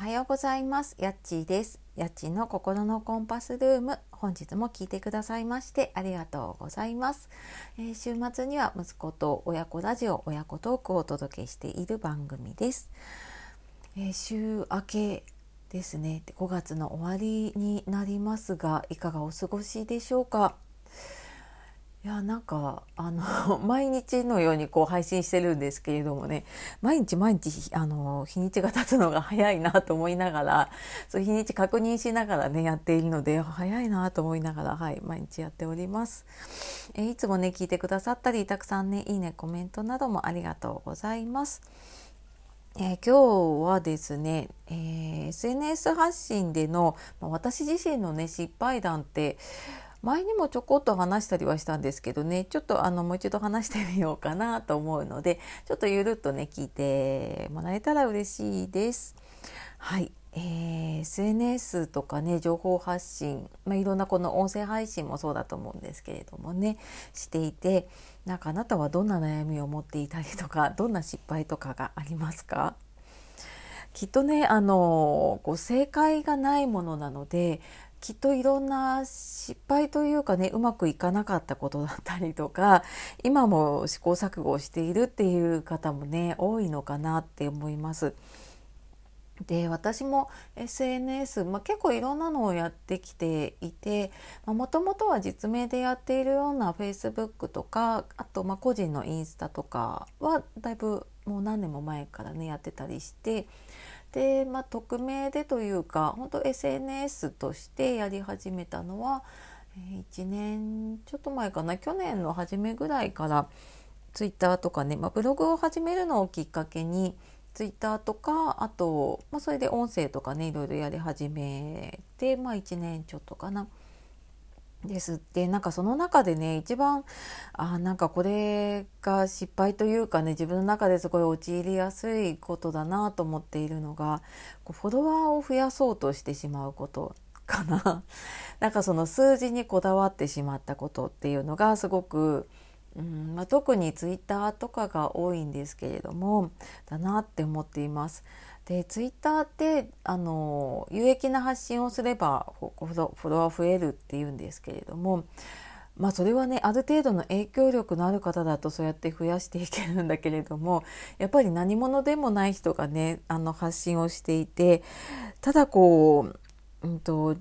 はようございます。やっちーです。やっちーの心のコンパスルーム。本日も聞いてくださいましてありがとうございます、えー、週末には息子と親子ラジオ親子トークをお届けしている番組です、えー、週明けですね。5月の終わりになりますがいかがお過ごしでしょうか？いやなんかあの 毎日のようにこう配信してるんですけれどもね毎日毎日あの日にちが経つのが早いなと思いながらそう日にち確認しながらねやっているので早いなと思いながら、はい、毎日やっております、えいつもね聞いてくださったりたくさんねいいねコメントなどもありがとうございます。えー、今日はですね、えー、SNS 発信での、まあ、私自身のね失敗談って前にもちょこっと話したりはしたんですけどねちょっとあのもう一度話してみようかなと思うのでちょっとゆるっとね聞いてもらえたら嬉しいです。はい、えー、SNS とかね情報発信、まあ、いろんなこの音声配信もそうだと思うんですけれどもねしていてなんかあなたはどんな悩みを持っていたりとかどんな失敗とかがありますか？きっとねあのこう正解がないものなのできっといろんな失敗というかねうまくいかなかったことだったりとか 今も試行錯誤しているっていう方もね多いのかなって思います。で私も SNS、まあ、結構いろんなのをやってきていてもともとは実名でやっているような Facebook とかあとま個人のインスタとかはだいぶもう何年も前からねやってたりしてで、まあ、匿名でというか本当 SNS としてやり始めたのは1年ちょっと前かな去年の初めぐらいからツイッターとかね、まあ、ブログを始めるのをきっかけにツイッターとかあと、まあ、それで音声とかねいろいろやり始めて、まあ、1年ちょっとかな。ですってなんかその中でね一番あなんかこれが失敗というかね自分の中ですごい陥りやすいことだなと思っているのがこうフォロワーを増やそうとしてしまうことかな なんかその数字にこだわってしまったことっていうのがすごく、うんまあ、特にツイッターとかが多いんですけれどもだなって思っています。でツイッターってあの有益な発信をすればフォロワー増えるっていうんですけれどもまあそれはねある程度の影響力のある方だとそうやって増やしていけるんだけれどもやっぱり何者でもない人がねあの発信をしていてただこう、うんと、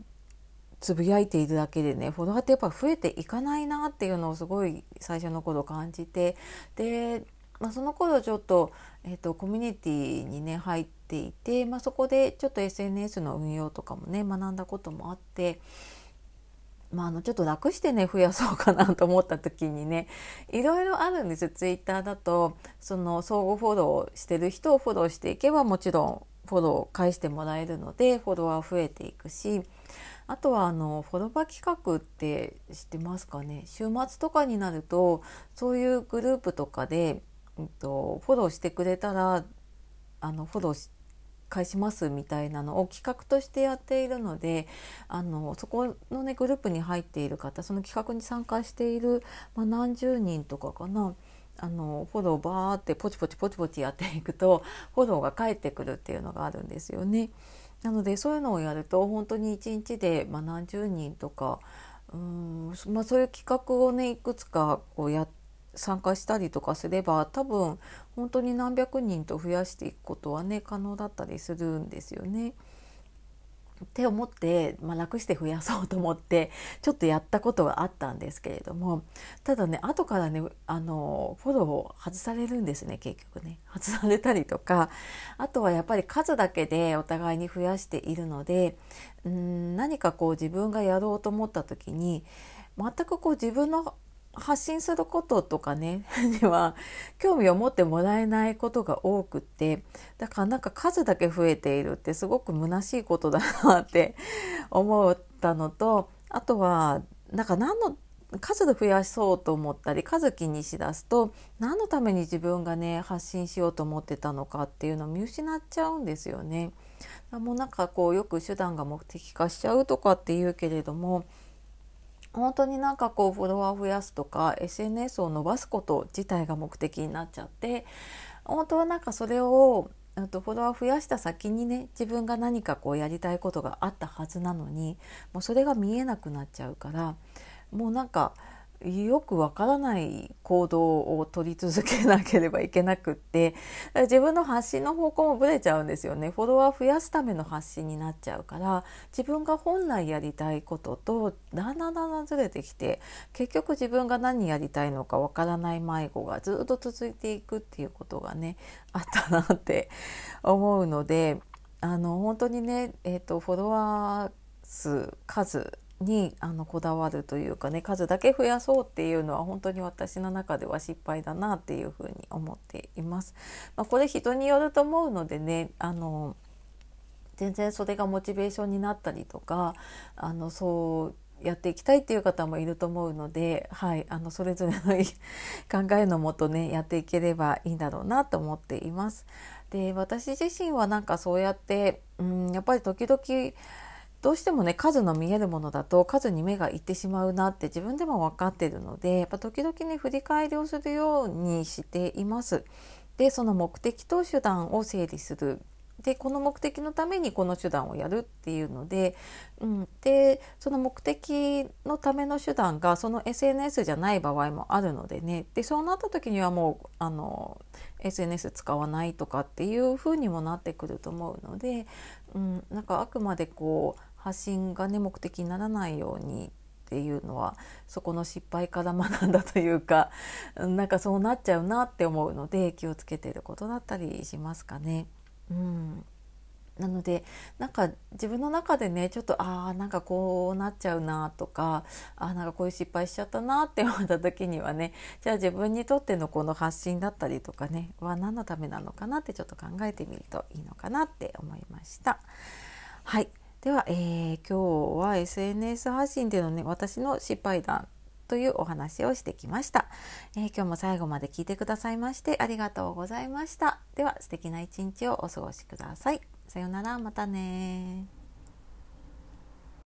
つぶやいているだけでねフォロワーってやっぱ増えていかないなっていうのをすごい最初の頃感じてで、まあ、その頃ちょっと,、えーとコミュニティにね入っていて、まあ、そこでちょっと SNS の運用とかもね学んだこともあって。まあ、あのちょっと楽してね増やそうかなと思った時にねいろいろあるんですツイッターだとその相互フォローしてる人をフォローしていけばもちろんフォロー返してもらえるのでフォロワー増えていくしあとはあのフォロバ企画って知ってますかね？週末とかになるとそういうグループとかで、うんと、フォローしてくれたらあのフォロー返しますみたいなのを企画としてやっているのであのそこのねグループに入っている方その企画に参加している、まあ、何十人とかかなあのフォローバーってポチポチポチポチやっていくとフォローが返ってくるっていうのがあるんですよね。なのでそういうのをやると本当に1日で、まあ、何十人とかうん、まあ、そういう企画をねいくつかこうやって参加したりとかすれば多分本当に何百人と増やしていくことはね可能だったりするんですよね。って思って、まあ、楽して増やそうと思って ちょっとやったことがあったんですけれどもただね後からねあのフォローを外されるんですね結局ね 外されたりとかあとはやっぱり数だけでお互いに増やしているのでうん何かこう自分がやろうと思った時に全くこう自分の発信することとかね には興味を持ってもらえないことが多くってだからなんか数だけ増えているってすごく虚しいことだなって 思ったのとあとはなんか何の数で増やそうと思ったり数気にしだすと何のために自分がね発信しようと思ってたのかっていうのを見失っちゃうんですよね。もうなんかこうよく手段が目的化しちゃうとかっていうけれども本当になんかこうフォロワーを増やすとか SNS を伸ばすこと自体が目的になっちゃって本当はなんかそれをとフォロワー増やした先にね自分が何かこうやりたいことがあったはずなのにもうそれが見えなくなっちゃうからもうなんかよくわからない行動を取り続けなければいけなくって自分の発信の方向もぶれちゃうんですよね。フォロワー増やすための発信になっちゃうから自分が本来やりたいこととだんだんだんだんずれてきて結局自分が何やりたいのかわからない迷子がずっと続いていくっていうことがねあったなって思うのであの本当にね、えーと、フォロワー数数にあのこだわるというかね数だけ増やそうっていうのは本当に私の中では失敗だなっていうふうに思っています。まあ、これ人によると思うのでねあの全然それがモチベーションになったりとかあのそうやっていきたいっていう方もいると思うので、はい、あのそれぞれの 考えのもとねやっていければいいんだろうなと思っています。で私自身はなんかそうやって、うん、やっぱり時々どうしてもね数の見えるものだと数に目がいってしまうなって自分でも分かっているのでやっぱ時々ね振り返りをするようにしています。でその目的と手段を整理する。でこの目的のためにこの手段をやるっていうので、うん、でその目的のための手段がその SNS じゃない場合もあるのでね。でそうなった時にはもうあの SNS 使わないとかっていう風にもなってくると思うので、うん、なんかあくまでこう発信がね目的にならないようにっていうのはそこの失敗から学んだというか なんかそうなっちゃうなって思うので気をつけてることだったりしますかね。うんなのでなんか自分の中でねちょっとああなんかこうなっちゃうなとかあなんかこういう失敗しちゃったなって思った時にはねじゃあ自分にとってのこの発信だったりとかねは何のためなのかなってちょっと考えてみるといいのかなって思いました。はいでは、えー、今日は SNS 発信でのね私の失敗談というお話をしてきました、えー、今日も最後まで聞いてくださいましてありがとうございました。では素敵な一日をお過ごしください。さようならまたね